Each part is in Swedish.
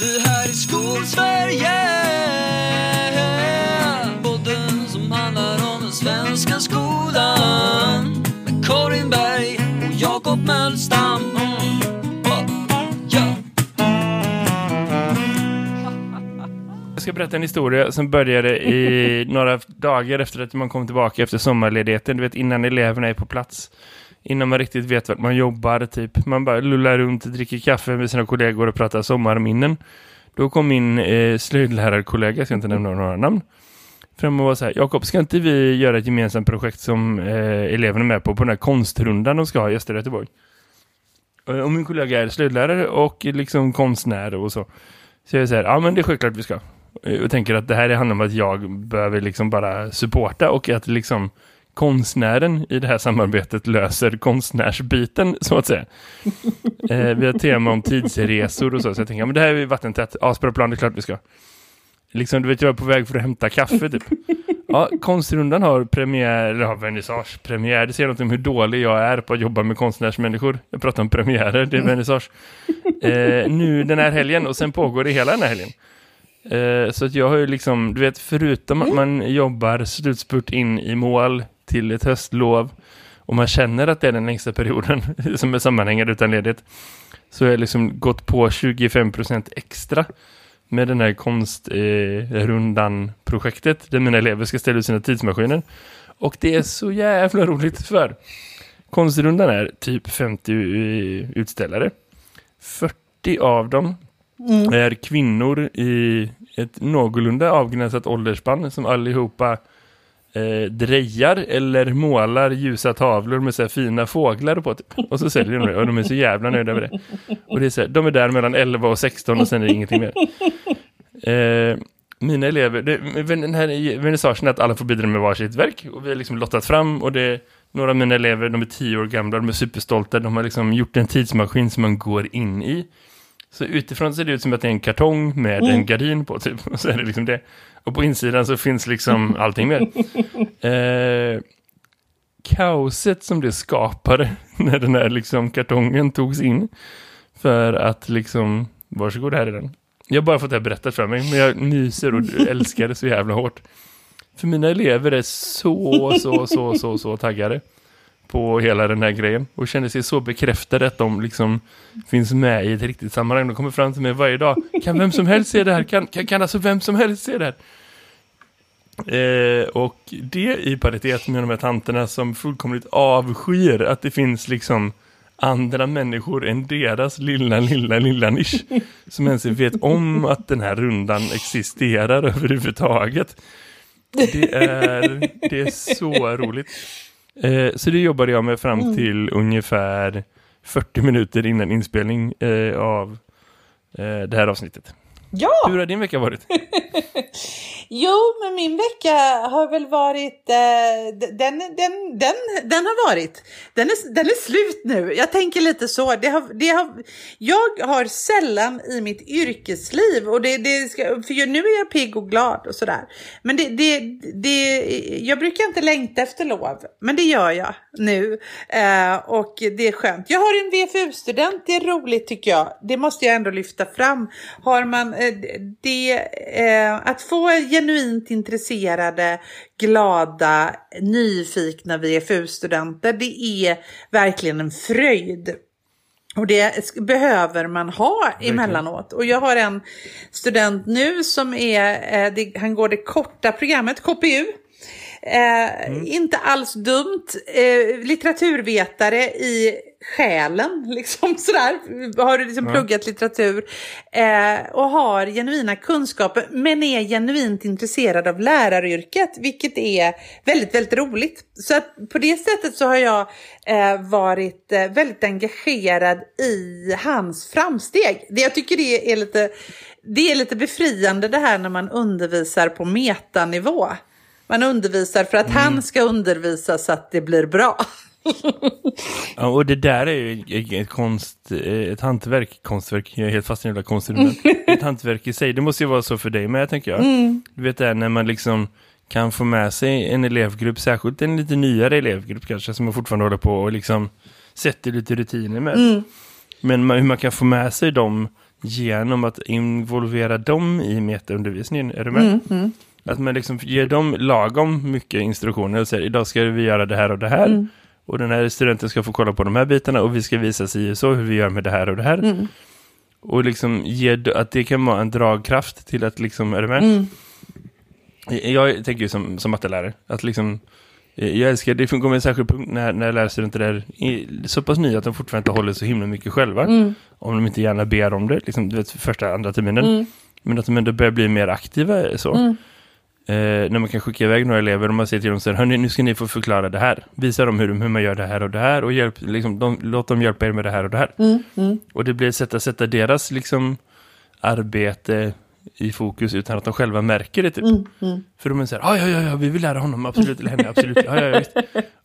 Det här är Skolsverige Podden som handlar om den svenska skolan Med Karin Berg och Jakob Mölstam ja. Jag ska berätta en historia som började i några dagar efter att man kom tillbaka efter sommarledigheten. Du vet, innan eleverna är på plats. Innan man riktigt vet vart man jobbar, typ. Man bara lullar runt, dricker kaffe med sina kollegor och pratar sommarminnen. Då kom min eh, slöjdlärarkollega, jag ska inte nämna några namn, fram och var så här, Jakob, ska inte vi göra ett gemensamt projekt som eh, eleverna är med på, på den här konstrundan de ska ha i Östra Göteborg? Eh, och min kollega är slöjdlärare och liksom konstnär och så. Så jag säger, ja men det är självklart vi ska. Eh, och tänker att det här handlar om att jag behöver liksom bara supporta och att liksom konstnären i det här samarbetet löser konstnärsbiten så att säga. Eh, vi har tema om tidsresor och så, så jag tänker, ja, men det här är vattentätt, asbra plan, det är klart vi ska. Liksom, du vet, jag är på väg för att hämta kaffe typ. Ja, konstrundan har premiär, eller har vernissage, premiär. Det säger något om hur dålig jag är på att jobba med konstnärsmänniskor. Jag pratar om premiärer, det är vernissage. Eh, nu den här helgen och sen pågår det hela den här helgen. Eh, så att jag har ju liksom, du vet, förutom att man jobbar slutspurt in i mål till ett höstlov och man känner att det är den längsta perioden som är sammanhängande utan ledighet så har jag liksom gått på 25% extra med den här konstrundan-projektet där mina elever ska ställa ut sina tidsmaskiner. Och det är så jävla roligt för konstrundan är typ 50 utställare. 40 av dem är kvinnor i ett någorlunda avgränsat åldersspann som allihopa eh, drejar eller målar ljusa tavlor med så här fina fåglar på typ. Och så säljer de det och de är så jävla nöjda med det. Och det är så här, de är där mellan 11 och 16 och sen är det ingenting mer. Eh, mina elever, det, den här vernissagen är att alla får bidra med varsitt verk och vi har liksom lottat fram och det några av mina elever, de är tio år gamla, de är superstolta, de har liksom gjort en tidsmaskin som man går in i. Så utifrån ser det ut som att det är en kartong med en gardin på typ. Och så är det liksom det. Och på insidan så finns liksom allting med. Eh, kaoset som det skapade när den här liksom kartongen togs in. För att liksom, varsågod här är den. Jag har bara fått det här berättat för mig, men jag myser och älskar det så jävla hårt. För mina elever är så, så, så, så, så taggade på hela den här grejen. Och känner sig så bekräftade att de liksom finns med i ett riktigt sammanhang. De kommer fram till mig varje dag. Kan vem som helst se det här? Kan, kan, kan alltså vem som helst se det här? Eh, och det i paritet med de här tanterna som fullkomligt avskyr att det finns liksom andra människor än deras lilla, lilla, lilla nisch som ens vet om att den här rundan existerar överhuvudtaget. Det är, det är så roligt. Eh, så det jobbade jag med fram till ungefär 40 minuter innan inspelning eh, av eh, det här avsnittet. Ja! Hur har din vecka varit? Jo, men min vecka har väl varit... Eh, den, den, den, den har varit. Den är, den är slut nu. Jag tänker lite så. Det har, det har, jag har sällan i mitt yrkesliv, och det, det ska, för nu är jag pigg och glad och sådär. Men det, det, det, jag brukar inte längta efter lov, men det gör jag nu. Eh, och det är skönt. Jag har en VFU-student, det är roligt tycker jag. Det måste jag ändå lyfta fram. Har man eh, det, eh, att få genuint intresserade, glada, nyfikna VFU-studenter, det är verkligen en fröjd. Och det behöver man ha emellanåt. Och jag har en student nu som är, eh, han går det korta programmet, KPU. Eh, Inte alls dumt. Eh, litteraturvetare i själen, liksom sådär. Har du liksom pluggat litteratur eh, och har genuina kunskaper men är genuint intresserad av läraryrket, vilket är väldigt, väldigt roligt. Så att på det sättet så har jag eh, varit eh, väldigt engagerad i hans framsteg. Det, jag tycker det är lite det är lite befriande det här när man undervisar på metanivå. Man undervisar för att han ska undervisa så att det blir bra. Ja, och det där är ju ett, konst, ett hantverk, konstverk, jag är helt fast i den jävla konstrundan. ett hantverk i sig, det måste ju vara så för dig med, tänker jag. Du vet det här när man liksom kan få med sig en elevgrupp, särskilt en lite nyare elevgrupp kanske, som man fortfarande håller på och liksom sätter lite rutiner med. Men man, hur man kan få med sig dem genom att involvera dem i metaundervisningen. Är du med? Mm, mm, Att man liksom ger dem lagom mycket instruktioner och säger idag ska vi göra det här och det här. Mm. Och den här studenten ska få kolla på de här bitarna och vi ska visa sig så hur vi gör med det här och det här. mm, Och liksom ge, att det kan vara en dragkraft till att liksom, är du med? mm. Jag tänker ju som, som mattelärare, att liksom, eh, jag älskar, det kommer en särskild punkt när, när lärarstudenter är så pass nya att de fortfarande inte håller så himla mycket själva. Mm. Om de inte gärna ber om det, liksom, du vet, första, andra terminen. Mm. Men att de ändå börjar bli mer aktiva så. Mm. Eh, när man kan skicka iväg några elever och man säger till dem så här, nu ska ni få förklara det här. Visa dem hur, hur man gör det här och det här och hjälp, liksom, de, låt dem hjälpa er med det här och det här. Mm. Mm. Och det blir ett sätt att sätta deras liksom, arbete i fokus utan att de själva märker det typ. Mm. Mm. För de är så här, ja, ja, ja, vi vill lära honom, absolut, eller henne, absolut, ja, ja, ja, visst.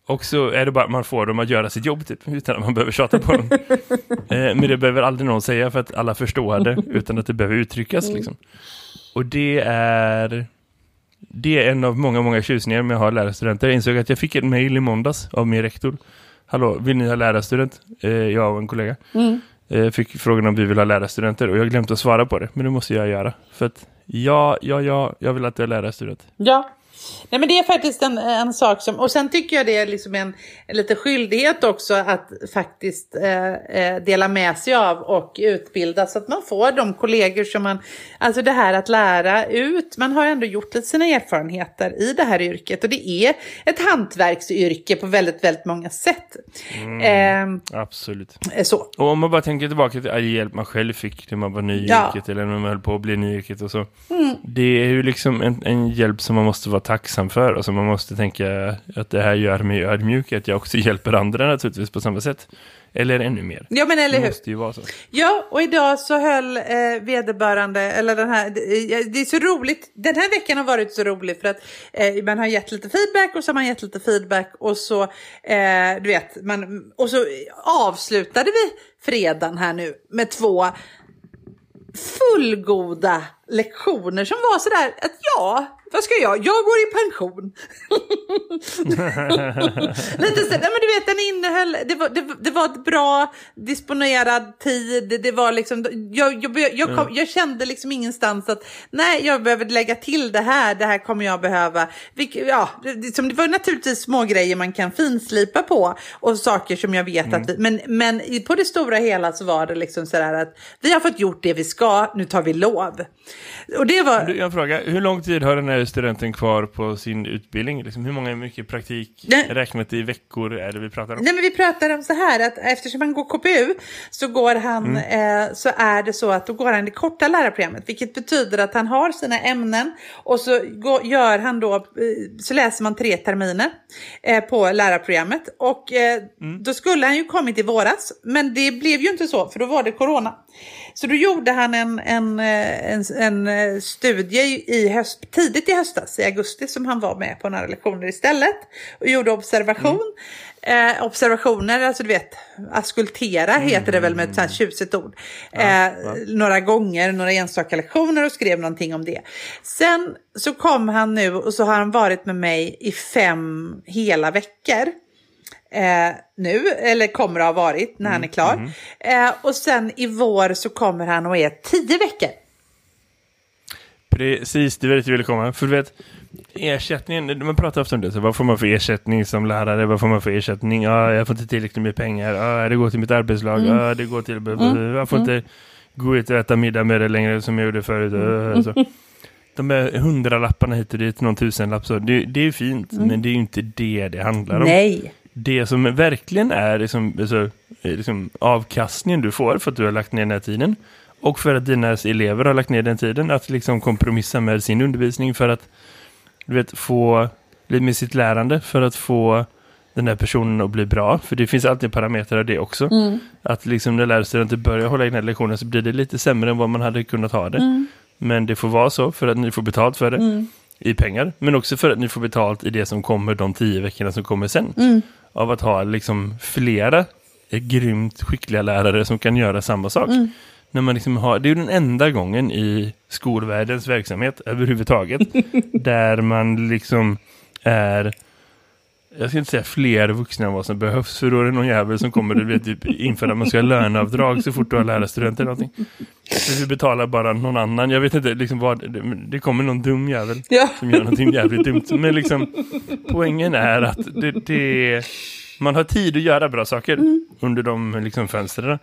Och så är det bara att man får dem att göra sitt jobb typ, utan att man behöver tjata på dem. Eh, men det behöver aldrig någon säga för att alla förstår det, utan att det behöver uttryckas liksom. Och det är, det är en av många, många tjusningar med att ha lärarstudenter. Jag insåg att jag fick ett mejl i måndags av min rektor. Hallå, vill ni ha lärarstudent? Eh, jag och en kollega. Mm. Eh, fick frågan om vi vill ha lärarstudenter och jag glömt att svara på det, men det måste jag göra. För att ja, ja, ja, jag vill att jag är lärarstudent. Ja. Nej, men det är faktiskt en, en sak som, och sen tycker jag det är liksom en, en lite skyldighet också att faktiskt eh, eh, dela med sig av och utbilda så att man får de kollegor som man, alltså det här att lära ut, man har ändå gjort lite sina erfarenheter i det här yrket och det är ett hantverksyrke på väldigt, väldigt många sätt. Mm. Eh, Absolut. så. Och om man bara tänker tillbaka till all hjälp man själv fick när man var ny i Ja. yrket eller när man höll på att bli ny i yrket och så. Det är ju liksom en, en hjälp som man måste vara tacksam för och som man måste tänka att det här gör mig ödmjuk, att jag också hjälper andra naturligtvis på samma sätt. Eller ännu mer. Ja men eller Det hur. måste ju vara så. Ja, och idag så höll eh, vederbörande, eller den här, det, det är så roligt, den här veckan har varit så rolig för att eh, man har gett lite feedback och så har man gett lite feedback och så, eh, du vet, man, och så avslutade vi fredagen här nu med två fullgoda lektioner som var sådär att ja, vad ska jag? Jag går i pension. Lite så, nej men du vet den innehöll, det var, det, det var ett bra disponerad tid, det var liksom, jag, jag, jag, kom, jag kände liksom ingenstans att nej jag behöver lägga till det här, det här kommer jag behöva. Vilk, ja, det, som, det var naturligtvis små grejer man kan finslipa på och saker som jag vet att vi, men, men på det stora hela så var det liksom sådär att vi har fått gjort det vi ska, nu tar vi lov. Och det var... Jag frågar, hur lång tid har den här studenten kvar på sin utbildning? Liksom, hur många mycket praktik Nej. räknat i veckor är det vi pratar om? Nej men vi pratar om så här att eftersom han går KPU så går han eh, så är det så att då går han det korta lärarprogrammet vilket betyder att han har sina ämnen och så går, gör han då eh, så läser man tre terminer eh, på lärarprogrammet och eh, då skulle han ju kommit i våras men det blev ju inte så för då var det corona. Så då gjorde han en, en, eh, en, en eh, studie i höst, tidigt i höstas, i augusti, som han var med på några lektioner istället. Och gjorde observation. Eh, observationer, alltså du vet, askultera heter det väl med ett sånt här tjusigt ord. Eh, Några gånger, några enstaka lektioner och skrev någonting om det. Sen så kom han nu och så har han varit med mig i fem hela veckor eh, nu, eller kommer att ha varit när han är klar. Eh, och sen i vår så kommer han och är tio veckor. Precis, det var dit jag ville komma. För du vet, ersättningen, man pratar ofta om det, så vad får man för ersättning som lärare, vad får man för ersättning? Ja, jag får inte tillräckligt med pengar, ja, det går till mitt arbetslag, ja, det går till, jag får inte gå ut och äta middag med det längre som jag gjorde förut. ja, Så. De här hundralapparna hit och dit, någon tusenlapp, så det, det är fint, men det är ju inte det det handlar om. Nej. Det som verkligen är liksom, alltså, eh, liksom avkastningen du får för att du har lagt ner den här tiden och för att dina elever har lagt ner den tiden att liksom kompromissa med sin undervisning för att du vet, få med sitt lärande för att få den här personen att bli bra. För det finns alltid parametrar av det också. Att liksom när lärarstudenter börjar hålla egna lektioner så blir det lite sämre än vad man hade kunnat ha det. Men det får vara så för att ni får betalt för det i pengar. Men också för att ni får betalt i det som kommer de tio veckorna som kommer sen. Av att ha liksom flera grymt skickliga lärare som kan göra samma sak. När man liksom har, det är ju den enda gången i skolvärldens verksamhet överhuvudtaget där man liksom är jag ska inte säga fler vuxna än vad som behövs, för då är det någon jävel som kommer och typ, införa att man ska ha löneavdrag så fort du har lärarstudenter eller någonting. Så vi betalar bara någon annan, jag vet inte liksom vad, det, det kommer någon dum jävel Ja. som gör någonting jävligt dumt. Men liksom, poängen är att det, det, man har tid att göra bra saker under de liksom, fönstren.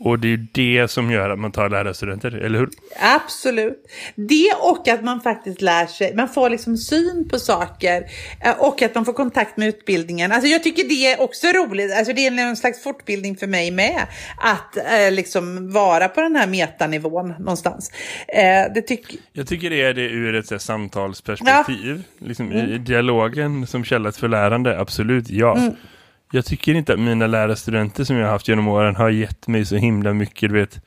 Och det är det som gör att man tar lärarstudenter, eller hur? Absolut. Det och att man faktiskt lär sig, man får liksom syn på saker eh, och att man får kontakt med utbildningen. Alltså jag tycker det är också roligt, alltså det är en slags fortbildning för mig med att eh, liksom vara på den här metanivån någonstans. Eh, det tycker Jag tycker det är det ur ett här, samtalsperspektiv. Liksom, i, I dialogen som källa för lärande, absolut ja. Jag tycker inte att mina lärarstudenter som jag har haft genom åren har gett mig så himla mycket, du vet,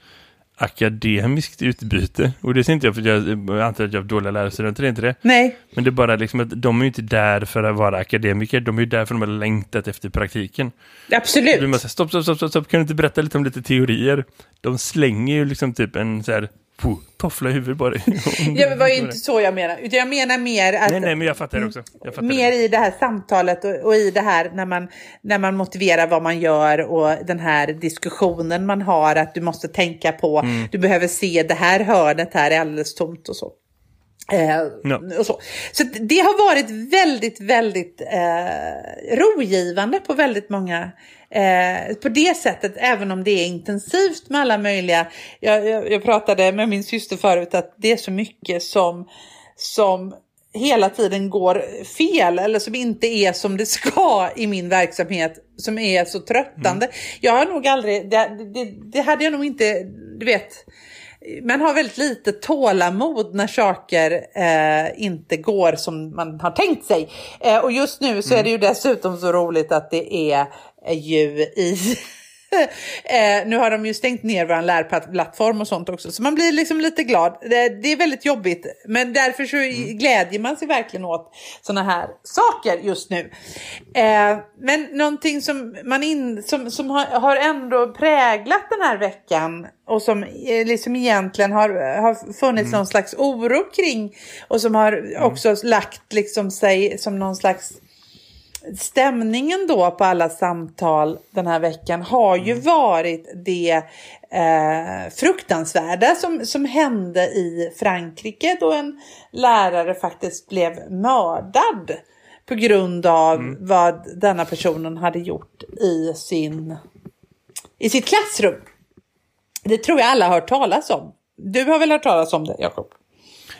akademiskt utbyte. Och det ser inte jag för att jag, jag antar att jag har dåliga lärarstudenter, det är inte det. Nej, Men det är bara liksom att de är ju inte där för att vara akademiker, de är ju där för att de har längtat efter praktiken. Blir absolut. man så här, stopp, stopp, stopp, stopp, stopp, kan du inte berätta lite om lite teorier? De slänger ju liksom typ en så här, puh, toffla i huvudet bara. Ja, men det var ju inte så jag menar, utan jag menar mer att Nej, nej, men jag fattar det också. Jag fattar mer det. i det här samtalet och, och i det här när man, när man motiverar vad man gör och den här diskussionen man har att du måste tänka på, Mm. du behöver se det här hörnet här är alldeles tomt och så. Eh, Ja. och så så det har varit väldigt, väldigt eh, rogivande på väldigt många Eh, på det sättet, även om det är intensivt med alla möjliga. Jag, jag, jag pratade med min syster förut att det är så mycket som, som hela tiden går fel eller som inte är som det ska i min verksamhet som är så tröttande. Jag har nog aldrig, det, det, det hade jag nog inte, du vet, man har väldigt lite tålamod när saker eh, inte går som man har tänkt sig. Eh, och just nu så är det ju dessutom så roligt att det är ju i Eh, nu har de ju stängt ner vår lärplattform och sånt också, så man blir liksom lite glad. Det, det är väldigt jobbigt, men därför så glädjer man sig verkligen åt sådana här saker just nu. Eh, men någonting som, man in, som, som har, har ändå präglat den här veckan och som eh, liksom egentligen har, har funnits någon slags oro kring och som har också lagt liksom sig som någon slags stämningen då på alla samtal den här veckan har ju varit det eh, fruktansvärda som, som hände i Frankrike då en lärare faktiskt blev mördad på grund av vad denna personen hade gjort i, sin, i sitt klassrum. Det tror jag alla har hört talas om. Du har väl hört talas om det, Jakob?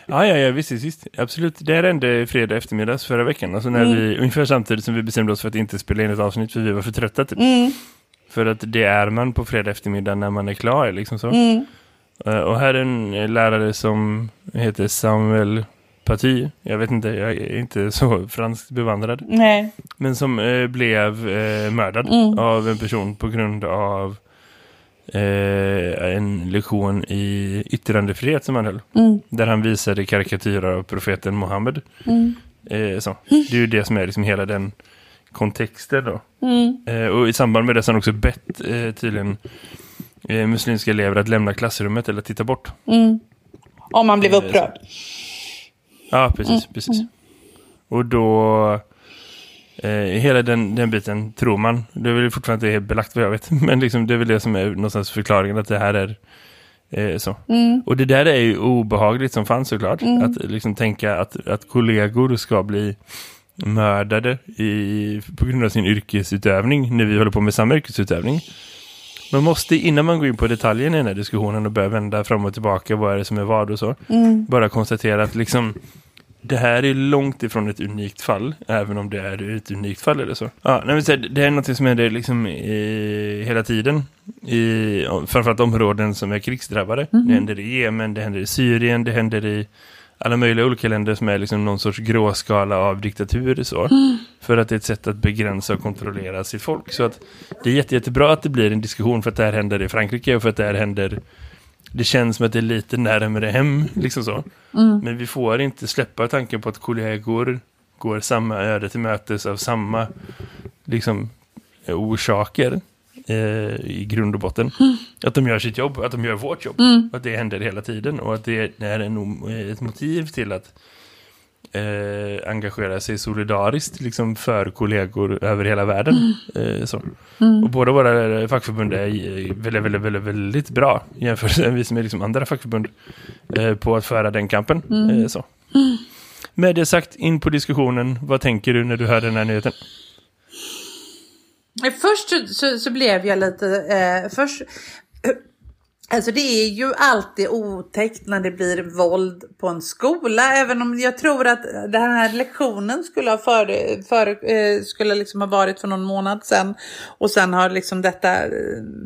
Ja, ja, ja, visst, visst. Absolut. Det hände fredag eftermiddags förra veckan. Alltså när vi, ungefär samtidigt som vi bestämde oss för att inte spela in ett avsnitt för vi var för trötta typ. För att det är man på fredag eftermiddag när man är klar, liksom så. Eh, Och här är en lärare som heter Samuel Paty. Jag vet inte, jag är inte så franskt bevandrad. Nej. Men som eh, blev eh, mördad av en person på grund av eh, en lektion i yttrandefrihet som han höll. Där han visade karikatyrer av profeten Mohammed. Eh, så. Det är ju det som är liksom hela den kontexten då. Eh, och i samband med det så har han också bett eh, tydligen eh, muslimska elever att lämna klassrummet eller titta bort. Om man blev Eh, upprörd. Ja, precis, precis. Och då... Eh, hela den, den biten tror man. Det är väl fortfarande inte helt belagt vad jag vet. Men liksom, det är väl det som är någonstans förklaringen att det här är eh, så. Och det där är ju obehagligt som fanns såklart. Att liksom tänka att, att kollegor ska bli mördade i, på grund av sin yrkesutövning när vi håller på med samma yrkesutövning. Man måste innan man går in på detaljen i den här diskussionen och börjar vända fram och tillbaka vad är det som är vad och så. Bara konstatera att liksom det här är långt ifrån ett unikt fall, även om det är ett unikt fall eller så. Ja, nej, men det är något som händer liksom i, hela tiden, i framförallt områden som är krigsdrabbade. Det händer i Jemen, det händer i Syrien, det händer i alla möjliga olika länder som är liksom någon sorts gråskala av diktatur så. För att det är ett sätt att begränsa och kontrollera sitt folk. Så att det är jätte, jättebra att det blir en diskussion för att det här händer i Frankrike och för att det här händer det känns som att det är lite närmare hem, liksom så. Men vi får inte släppa tanken på att kollegor går samma öde till mötes av samma liksom, orsaker eh, i grund och botten. Att de gör sitt jobb, att de gör vårt jobb. Att det händer hela tiden och att det är en, ett motiv till att eh, engagera sig solidariskt liksom för kollegor över hela världen. Eh, så. Och båda våra fackförbund är eh, väldigt, väldigt, väldigt, väldigt bra jämfört med liksom andra fackförbund eh, på att föra den kampen. Eh, så. Med det sagt, in på diskussionen. Vad tänker du när du hör den här nyheten? Först så, så, så blev jag lite... Eh, först, Alltså det är ju alltid otäckt när det blir våld på en skola. Även om jag tror att den här lektionen skulle ha, för, för, eh, skulle liksom ha varit för någon månad sedan. Och sen har liksom detta eh,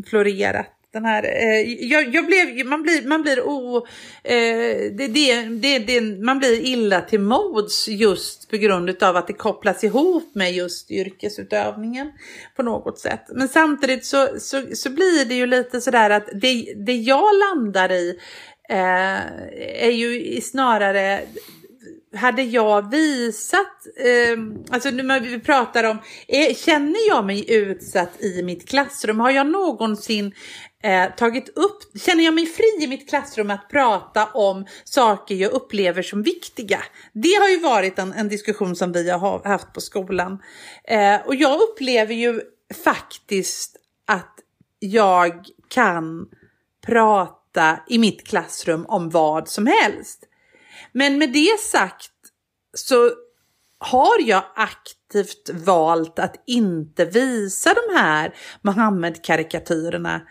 florerat den här, eh, jag, jag, blev, man blir, man blir o, eh, det, det, det, det, man blir illa till mods just på grund av att det kopplas ihop med just yrkesutövningen på något sätt. Men samtidigt så, så, så blir det ju lite sådär att det, det jag landar i eh, är ju snarare hade jag visat, eh, alltså nu vi pratar om, är, känner jag mig utsatt i mitt klassrum? Har jag någonsin eh, tagit upp, känner jag mig fri i mitt klassrum att prata om saker jag upplever som viktiga? Det har ju varit en, en diskussion som vi har haft på skolan. Eh, och jag upplever ju faktiskt att jag kan prata i mitt klassrum om vad som helst. Men med det sagt så har jag aktivt valt att inte visa de här Mohammed-karikatyrerna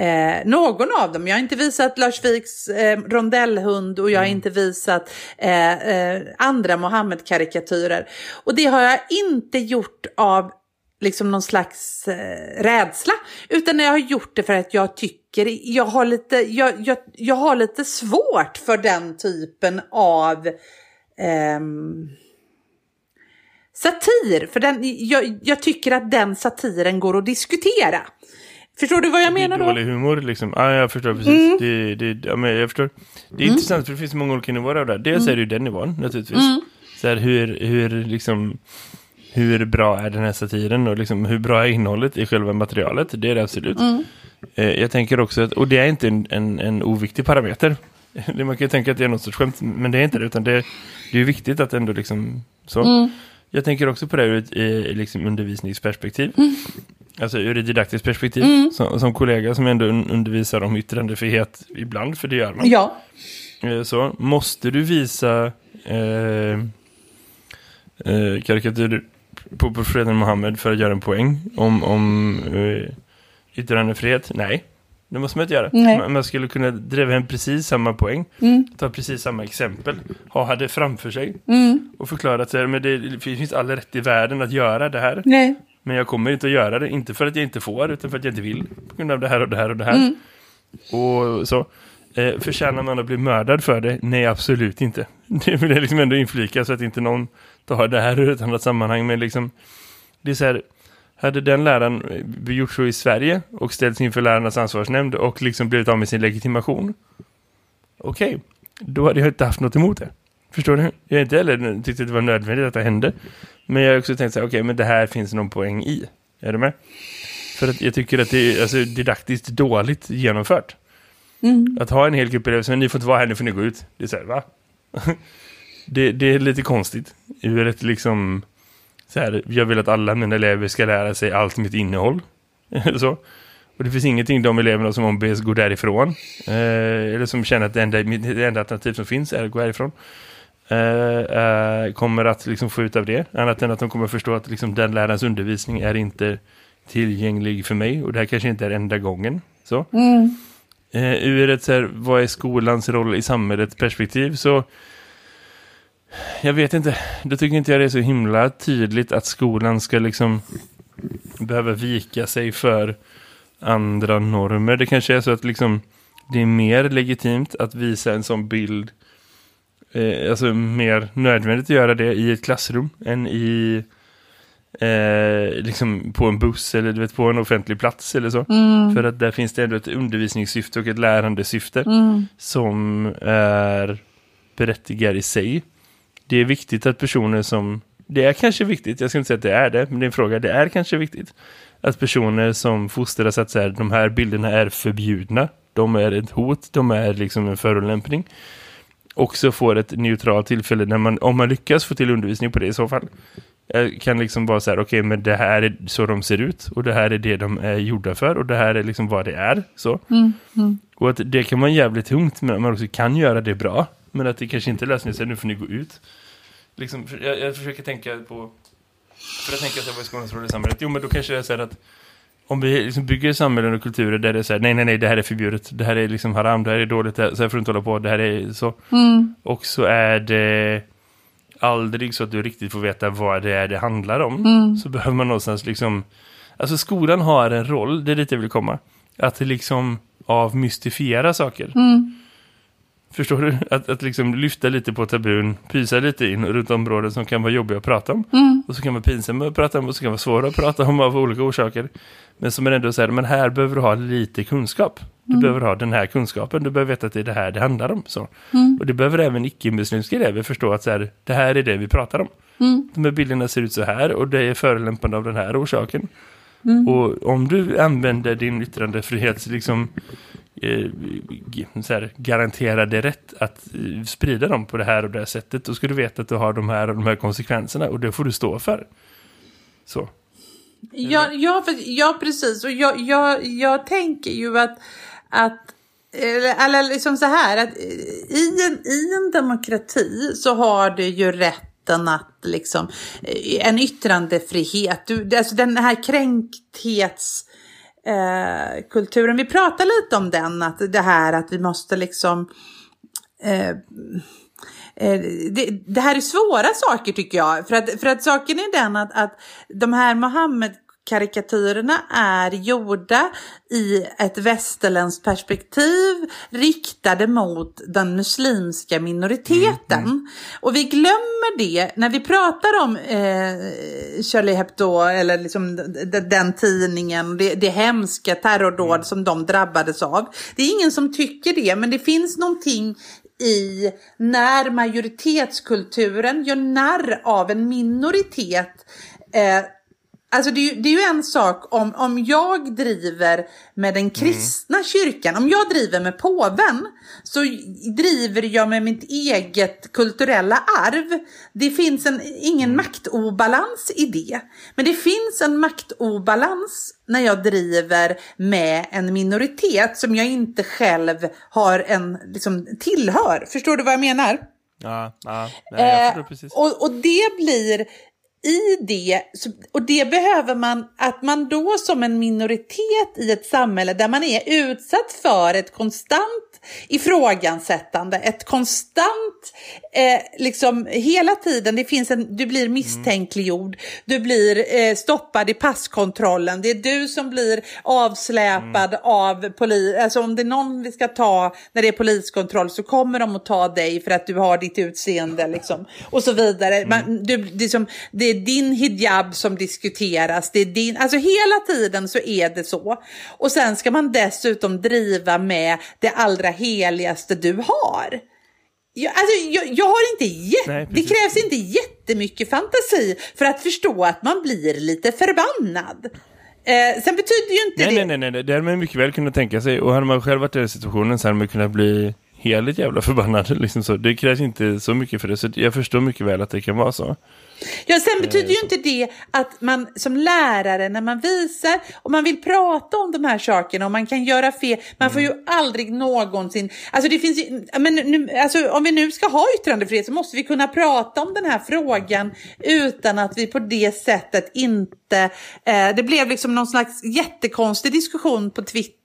Eh, någon av dem. Jag har inte visat Lars Viks eh, rondellhund och jag har mm. inte visat eh, eh, andra Mohammed-karikatyrer. Och det har jag inte gjort av liksom någon slags eh, rädsla. Utan jag har gjort det för att jag tycker, jag har lite, jag, jag, jag har lite svårt för den typen av ehm, satir. För den, jag, jag tycker att den satiren går att diskutera. Förstår du vad jag menar då? Dålig humor liksom. Ja, jag förstår precis. Mm. Det, det, ja, jag förstår. Det är mm. intressant för det finns många olika nivåer av det. Dels mm. är det ju den nivån naturligtvis. Mm. Så här, hur, hur liksom hur bra är den här satiren och liksom hur bra är innehållet i själva materialet. Det är det absolut. Mm. Eh, jag tänker också att, och det är inte en, en, en oviktig parameter. Man kan ju tänka att det är något sorts skämt, men det är inte det, utan det, det är viktigt att ändå liksom så. Mm. Jag tänker också på det ur ett liksom undervisningsperspektiv. Mm. Alltså ur ett didaktiskt perspektiv. Mm. Som, som, kollega som ändå undervisar om yttrandefrihet ibland, för det gör man. Ja. Eh, så måste du visa eh, eh, karikatyrer på profeten Mohammed för att göra en poäng om, om eh, yttrandefrihet? Nej, det måste man inte göra. Nej. Man skulle kunna driva hem precis samma poäng. Mm. Ta precis samma exempel. Ha det framför sig. Mm. Och förklara att men det finns all rätt i världen att göra det här. Nej. Men jag kommer inte att göra det. Inte för att jag inte får, utan för att jag inte vill. På grund av det här och det här och det här. Mm. Och så. Eh, förtjänar man att bli mördad för det? Nej, absolut inte. Det vill jag liksom ändå inflika så att inte någon tar det här ur ett annat sammanhang. Men liksom, det är så här, hade den läraren eh, gjort så i Sverige och ställts inför lärarnas ansvarsnämnd och liksom blivit av med sin legitimation. Okej, okay, då hade jag inte haft något emot det. Förstår du? Jag inte heller tyckte att det var nödvändigt att det hände. Men jag har också tänkt så här, okej, okay, men det här finns någon poäng i. Är du med? För att jag tycker att det är alltså, didaktiskt dåligt genomfört. Mm. Att ha en hel grupp elever som ni får inte vara här, nu får ni gå ut. Det är så här, va? Det, det är lite konstigt. Ur ett liksom... Så här, jag vill att alla mina elever ska lära sig allt mitt innehåll. så. Och det finns ingenting de eleverna som ombes går därifrån. Eh, eller som känner att det enda, det enda alternativ som finns är att gå härifrån. Eh, eh, kommer att liksom få ut av det. Annat än att de kommer förstå att liksom den lärarens undervisning är inte tillgänglig för mig. Och det här kanske inte är enda gången. Så. Mm. Eh, ur ett så här, vad är skolans roll i samhället perspektiv så jag vet inte. Då tycker inte jag det är så himla tydligt att skolan ska liksom behöva vika sig för andra normer. Det kanske är så att liksom det är mer legitimt att visa en sån bild eh, alltså mer nödvändigt att göra det i ett klassrum än i eh, liksom på en buss eller du vet, på en offentlig plats eller så. Mm. För att där finns det ändå ett undervisningssyfte och ett lärandesyfte mm. som är berättigar i sig. Det är viktigt att personer som det är kanske viktigt, jag ska inte säga att det är det, men det är en fråga, det är kanske viktigt att personer som fostras att så här, de här bilderna är förbjudna, de är ett hot, de är liksom en förolämpning också får ett neutralt tillfälle när man, om man lyckas få till undervisning på det i så fall. Jag kan liksom vara så här, okej okay, men det här är så de ser ut och det här är det de är gjorda för och det här är liksom vad det är. Så. Mm, mm. Och att det kan vara jävligt tungt men man också kan göra det bra. Men att det kanske inte löser sig, nu får ni gå ut. Liksom, jag, jag försöker tänka på, för att tänka sig vad skolans roll i samhället. Jo men då kanske jag säger att om vi liksom bygger samhällen och kulturer där det är så här, nej, nej, nej, det här är förbjudet, det här är liksom haram, det här är dåligt, så här får du inte hålla på, det här är så. Mm. Och så är det aldrig så att du riktigt får veta vad det är det handlar om. Mm. Så behöver man någonstans liksom, alltså skolan har en roll, det är dit jag vill komma. Att liksom avmystifiera saker. Mm. Förstår du? Att, att liksom lyfta lite på tabun, pysa lite in runt områden som kan vara jobbiga att prata om. Mm. Och så kan vara pinsamma att prata om och så kan vara svåra att prata om av olika orsaker. Men som är ändå säger, men här behöver du ha lite kunskap. Du Mm. behöver ha den här kunskapen, du behöver veta att det är det här det handlar om. Så. Mm. Och det behöver även icke-muslimska elever förstå att så här, det här är det vi pratar om. Mm. De här bilderna ser ut så här och det är förolämpande av den här orsaken. Mm. Och om du använder din yttrandefrihet liksom eh, g- så här, garanterade rätt att eh, sprida dem på det här och det här sättet, då ska du veta att du har de här och de här konsekvenserna och det får du stå för. Så. Ja, ja, för, ja precis. Och jag, jag, jag tänker ju att, att eller, liksom så här, att i en, i en demokrati så har du ju rätten att liksom, eh, en yttrandefrihet, du, alltså den här kränkthets eh, kulturen, vi pratar lite om den, att det här att vi måste liksom eh, eh, det, det här är svåra saker tycker jag. För att, för att saken är den att, att de här Mohammed karikatyrerna är gjorda i ett västerländskt perspektiv riktade mot den muslimska minoriteten. Och vi glömmer det när vi pratar om eh, Charlie Hebdo eller liksom den tidningen, det, det hemska terrordåd som de drabbades av. Det är ingen som tycker det, men det finns någonting i när majoritetskulturen gör narr av en minoritet. Eh, alltså det är, ju, det är ju en sak om, om jag driver med den kristna kyrkan, om jag driver med påven så driver jag med mitt eget kulturella arv. Det finns en, ingen maktobalans i det. Men det finns en maktobalans när jag driver med en minoritet som jag inte själv har en, liksom, tillhör. Förstår du vad jag menar? Ja, ja jag Eh, och, och det blir i det, och det behöver man, att man då som en minoritet i ett samhälle där man är utsatt för ett konstant ifrågasättande, ett konstant, eh, liksom hela tiden, det finns en, du blir misstänkliggjord, du blir eh, stoppad i passkontrollen, det är du som blir avsläpad av polis, alltså om det är någon vi ska ta när det är poliskontroll så kommer de att ta dig för att du har ditt utseende liksom, och så vidare. Man, du, det, är som, det är din hijab som diskuteras, det är din, alltså hela tiden så är det så. Och sen ska man dessutom driva med det allra heligaste du har. Jag, alltså, jag, jag har inte jät- Nej, det krävs inte jättemycket fantasi för att förstå att man blir lite förbannad. Eh, sen betyder ju inte Nej, det... nej, nej, nej, det hade man mycket väl kunnat tänka sig. Och hade man själv varit i den situationen så hade man kunnat bli heligt jävla förbannad. Liksom så. Det krävs inte så mycket för det. Så jag förstår mycket väl att det kan vara så. Ja, sen betyder ju inte det att man som lärare när man visar och man vill prata om de här sakerna och man kan göra fel, man får ju aldrig någonsin, alltså det finns ju, men nu, alltså om vi nu ska ha yttrandefrihet så måste vi kunna prata om den här frågan utan att vi på det sättet inte, eh, det blev liksom någon slags jättekonstig diskussion på Twitter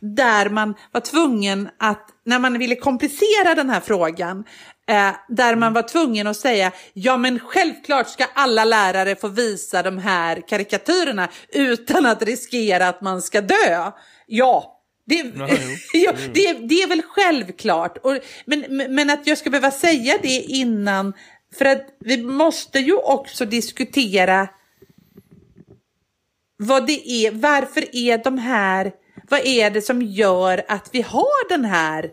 där man var tvungen att, när man ville komplicera den här frågan, Eh, där man var tvungen att säga ja men självklart ska alla lärare få visa de här karikatyrerna utan att riskera att man ska dö. Ja, det, Ja, ja, det, det är väl självklart. Och, men men att jag ska behöva säga det innan, för att vi måste ju också diskutera vad det är, varför är de här, vad är det som gör att vi har den här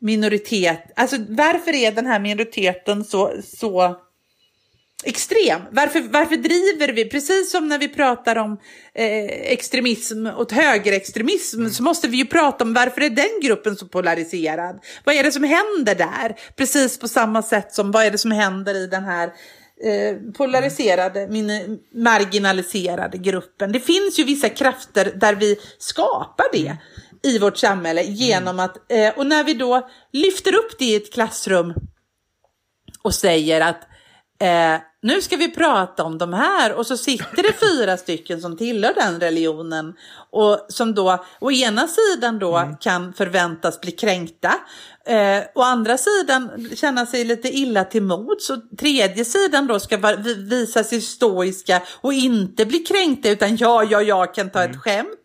minoritet, alltså varför är den här minoriteten så, så extrem. Varför, varför driver vi, precis som när vi pratar om eh, extremism och högerextremism, så måste vi ju prata om varför är den gruppen så polariserad? Vad är det som händer där? Precis på samma sätt som vad är det som händer i den här eh, polariserade, min, marginaliserade gruppen. Det finns ju vissa krafter där vi skapar det i vårt samhälle genom att, eh, och när vi då lyfter upp det i ett klassrum och säger att eh, nu ska vi prata om de här och så sitter det fyra stycken som tillhör den religionen och som då å ena sidan då mm. kan förväntas bli kränkta eh, å andra sidan känna sig lite illa till mods och tredje sidan då ska visa sig stoiska och inte bli kränkta utan ja, ja, jag kan ta mm. ett skämt.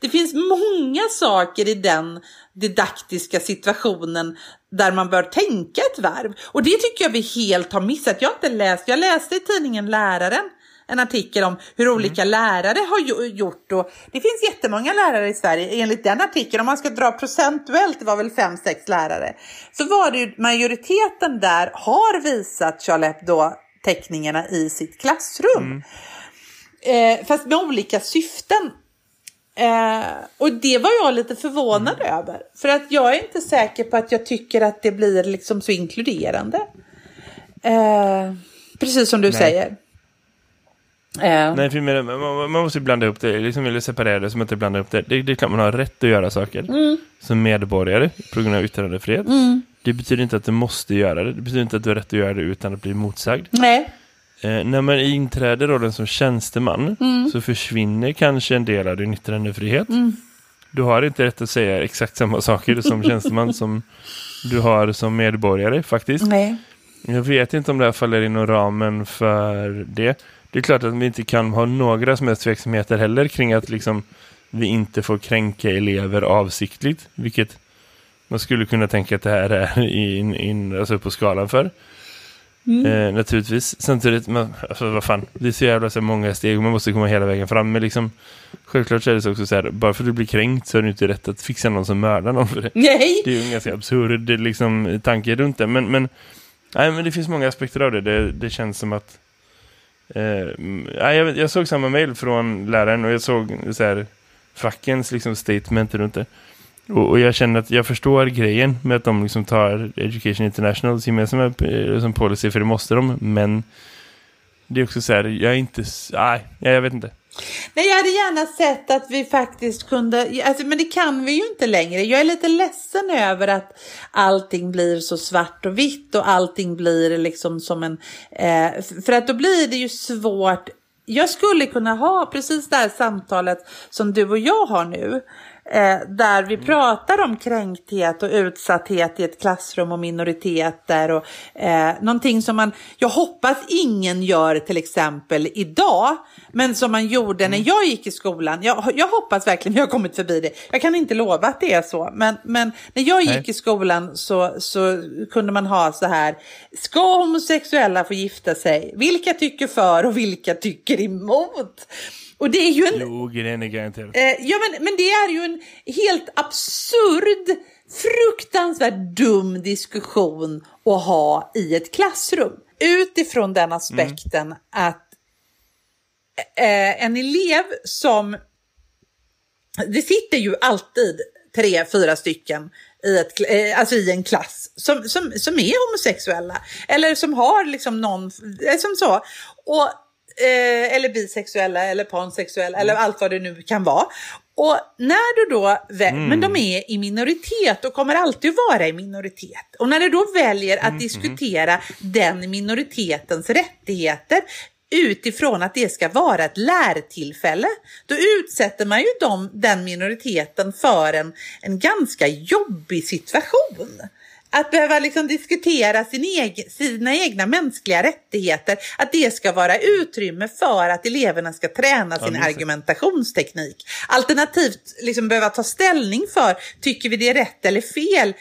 Det finns många saker i den didaktiska situationen där man bör tänka ett varv. Och det tycker jag vi helt har missat. Jag har inte läst, jag läste i tidningen Läraren en artikel om hur mm. olika mm. lärare har gjort. Och det finns jättemånga lärare i Sverige. Enligt den artikeln, om man ska dra procentuellt, det var väl fem, sex lärare, så var det ju majoriteten där har visat Charlie Hebdo teckningarna i sitt klassrum. Mm. Eh, fast med olika syften. Eh, och det var jag lite förvånad mm. över. För att jag är inte säker på att jag tycker att det blir liksom så inkluderande. Eh, precis som du Nej. säger. Eh. Nej, för man, man, man måste blanda ihop det, liksom vill separera det som att blanda ihop det. det. Det är klart man har rätt att göra saker mm. som medborgare på grund av yttrandefrihet. Mm. Det betyder inte att du måste göra det. Det betyder inte att du har rätt att göra det utan att bli motsagd. Nej. Eh, när man inträder rollen som tjänsteman mm. så försvinner kanske en del av din yttrandefrihet. Mm. Du har inte rätt att säga exakt samma saker som tjänsteman som du har som medborgare faktiskt. Nej. Jag vet inte om det här faller inom ramen för det. Det är klart att vi inte kan ha några som helst tveksamheter heller kring att liksom vi inte får kränka elever avsiktligt. Vilket man skulle kunna tänka att det här är in, in, alltså på skalan för. Mm. Eh, naturligtvis. Samtidigt, man, alltså vad fan, det är så jävla så många steg och man måste komma hela vägen fram. Men liksom, självklart så är det så också så här, bara för att du blir kränkt så är du inte rätt att fixa någon som mördar någon för det. Nej! Det är ju en ganska absurd liksom, tanke runt det. Men, men, nej, men det finns många aspekter av det. Det, det känns som att eh, jag, jag såg samma mail från läraren och jag såg så här, fackens liksom, statement runt det. Och, och, jag känner att jag förstår grejen med att de liksom tar Education Internationals gemensamma eh, som policy, för det måste de. Men det är också så här, jag är inte... Nej, jag vet inte. Nej, jag hade gärna sett att vi faktiskt kunde, alltså, men det kan vi ju inte längre. Jag är lite ledsen över att allting blir så svart och vitt och allting blir liksom som en, eh, för att då blir det ju svårt. Jag skulle kunna ha precis det här samtalet som du och jag har nu eh, där vi pratar om kränkthet och utsatthet i ett klassrum och minoriteter och eh, någonting som man, jag hoppas ingen gör till exempel idag, men som man gjorde när jag gick i skolan. Jag, jag hoppas verkligen vi har kommit förbi det. Jag kan inte lova att det är så, men, men när jag gick Nej. i skolan så, så kunde man ha så här, ska homosexuella få gifta sig? Vilka tycker för och vilka tycker emot? Och det är ju en... Jo, grejen är garanterad. Eh, ja, men, men det är ju en helt absurd, fruktansvärt dum diskussion att ha i ett klassrum. Utifrån den aspekten mm. att eh, en elev som... Det sitter ju alltid tre, fyra stycken i, ett, eh, alltså i en klass som, som, som är homosexuella. Eller som har liksom någon, eh, som så. Och eh, eller bisexuella eller pansexuella mm. eller allt vad det nu kan vara. Och när du då, mm. men de är i minoritet och kommer alltid vara i minoritet. Och när du då väljer att mm. diskutera den minoritetens rättigheter utifrån att det ska vara ett lärtillfälle, då utsätter man ju dem, den minoriteten för en, en ganska jobbig situation att behöva liksom diskutera sin egen, sina egna mänskliga rättigheter, att det ska vara utrymme för att eleverna ska träna sin ja, argumentationsteknik. Alternativt liksom behöva ta ställning för, tycker vi det är rätt eller fel?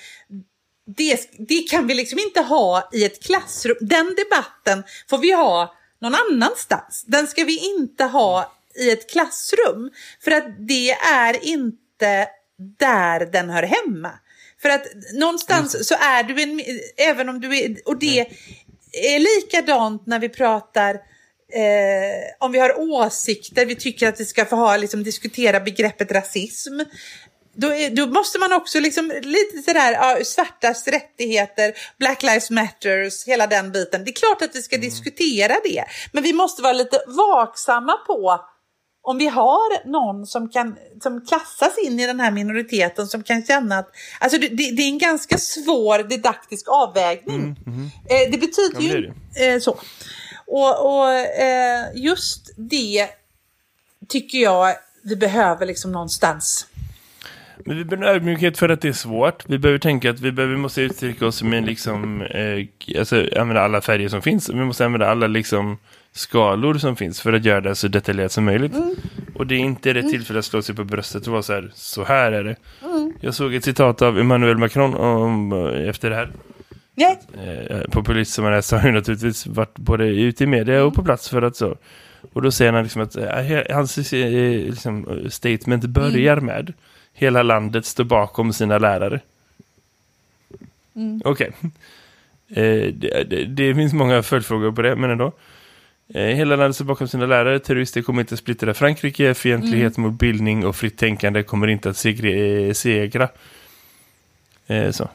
Det, det kan vi liksom inte ha i ett klassrum. Den debatten får vi ha någon annanstans. Den ska vi inte ha i ett klassrum. För att det är inte där den hör hemma. För att någonstans så är du en, även om du är, och det, är likadant när vi pratar eh, om vi har åsikter, vi tycker att vi ska få ha, liksom, diskutera begreppet rasism. Då, är, då måste man också liksom lite sådär, ja, svartas rättigheter, Black Lives Matters, hela den biten. Det är klart att vi ska diskutera det, men vi måste vara lite vaksamma på om vi har någon som, kan, som klassas in i den här minoriteten som kan känna att alltså det, det är en ganska svår didaktisk avvägning. Eh, det betyder Ja, det ju eh, så. Och, och eh, just det tycker jag vi behöver liksom någonstans. Men vi behöver ödmjukhet för att det är svårt. Vi behöver tänka att vi, behöver, vi måste uttrycka oss med liksom, eh, alltså använda alla färger som finns. Vi måste använda alla liksom skalor som finns för att göra det så detaljerat som möjligt. Och det är inte rätt tillfälle att slå sig på bröstet och vara så här, så här är det. Jag såg ett citat av Emmanuel Macron om, eh, efter det här. Nej. Eh, populist som han är så har ju naturligtvis varit både ute i media och på plats för att så. Och då säger han liksom att eh, hans eh, liksom, eh, statement börjar med hela landet står bakom sina lärare. Okej. Eh, det, det, det finns många följdfrågor på det, men ändå. Eh, hela landet står bakom sina lärare. Terrorister kommer inte att splittra Frankrike. Fientlighet mot bildning och fritt tänkande kommer inte att segre, eh, segra. Eh, så.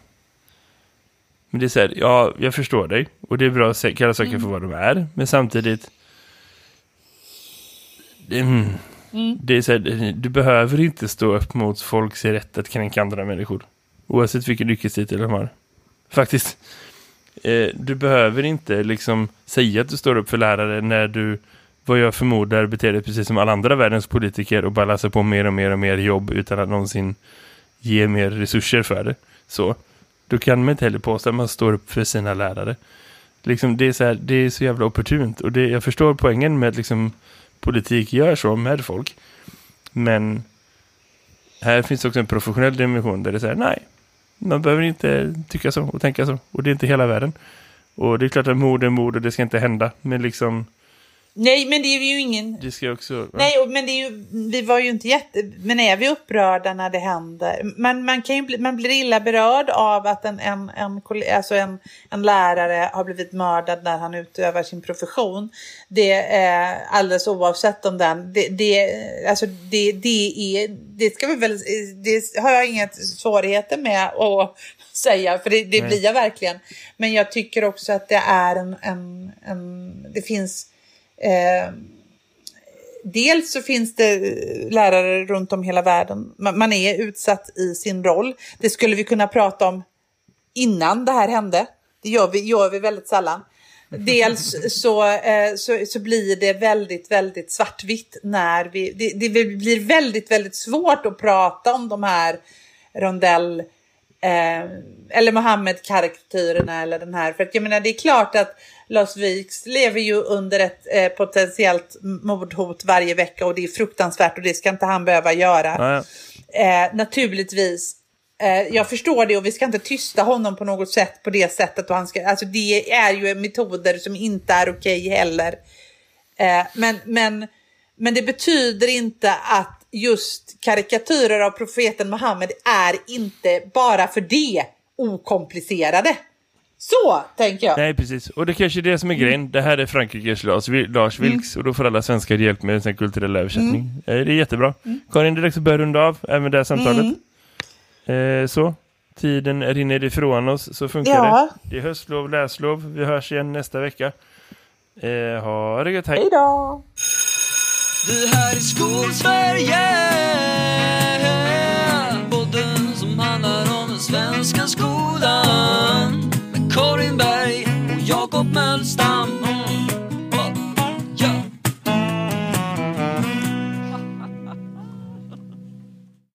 Men det är så här, ja, jag förstår dig. Och det är bra att kalla saker för vad de är. Men samtidigt... Det, mm, det är så här, du behöver inte stå upp mot folks rätt att kränka andra människor. Oavsett vilken yrkestitel de har. Faktiskt. Eh, du behöver inte liksom säga att du står upp för lärare när du, vad jag förmodar, beter dig precis som alla andra världens politiker och bara läser på mer och mer och mer jobb utan att någonsin ge mer resurser för det. Så. Då kan man inte heller påstå att man står upp för sina lärare. Liksom, det, är så här, det är så jävla opportunt. Och det, jag förstår poängen med att liksom, politik gör så med folk. Men här finns också en professionell dimension där det säger nej, man behöver inte tycka så och tänka så. Och det är inte hela världen. Och det är klart att mord är mord och det ska inte hända. Men liksom, Nej, men det är ju ingen... det ska också... Nej, men det är ju, vi var ju inte jätte... Men är vi upprörda när det händer? Man, man, kan ju bli, man blir illa berörd av att en, en, en, alltså en, en lärare har blivit mördad när han utövar sin profession. Det är alldeles oavsett om den... Det, det, alltså det, det, är, det ska vi väl... Det har jag inga svårigheter med att säga, för det, det blir jag verkligen. Men jag tycker också att det är en... en, en det finns... Eh, dels så finns det lärare runt om hela världen. Man, man är utsatt i sin roll. Det skulle vi kunna prata om innan det här hände. Det gör vi, gör vi väldigt sällan. Dels så, eh, så, så blir det väldigt, väldigt svartvitt när vi... Det, det blir väldigt, väldigt svårt att prata om de här rondell eh, eller Mohammed-karikatyrerna eller den här. För att jag menar, det är klart att Lars Vilks lever ju under ett eh, potentiellt mordhot varje vecka och det är fruktansvärt och det ska inte han behöva göra. Eh, naturligtvis. Eh, jag förstår det och vi ska inte tysta honom på något sätt på det sättet. Och han ska, alltså det är ju metoder som inte är okej heller. Eh, men, men, men det betyder inte att just karikatyrer av profeten Muhammed är inte bara för det okomplicerade. Så tänker jag. Nej, precis. Och det kanske är det som är grejen. Det här är Frankrikes Lars, Lars Vilks och då får alla svenskar hjälp med en sån här kulturell översättning. Eh, Det är jättebra. Karin, det är dags att börja runda av även det här samtalet. Eh, så, tiden rinner ifrån oss, så funkar Ja. det. Det är höstlov, läslov. Vi hörs igen nästa vecka. Eh, ha det gött, hej! Hej då! Vi här i Skolsverige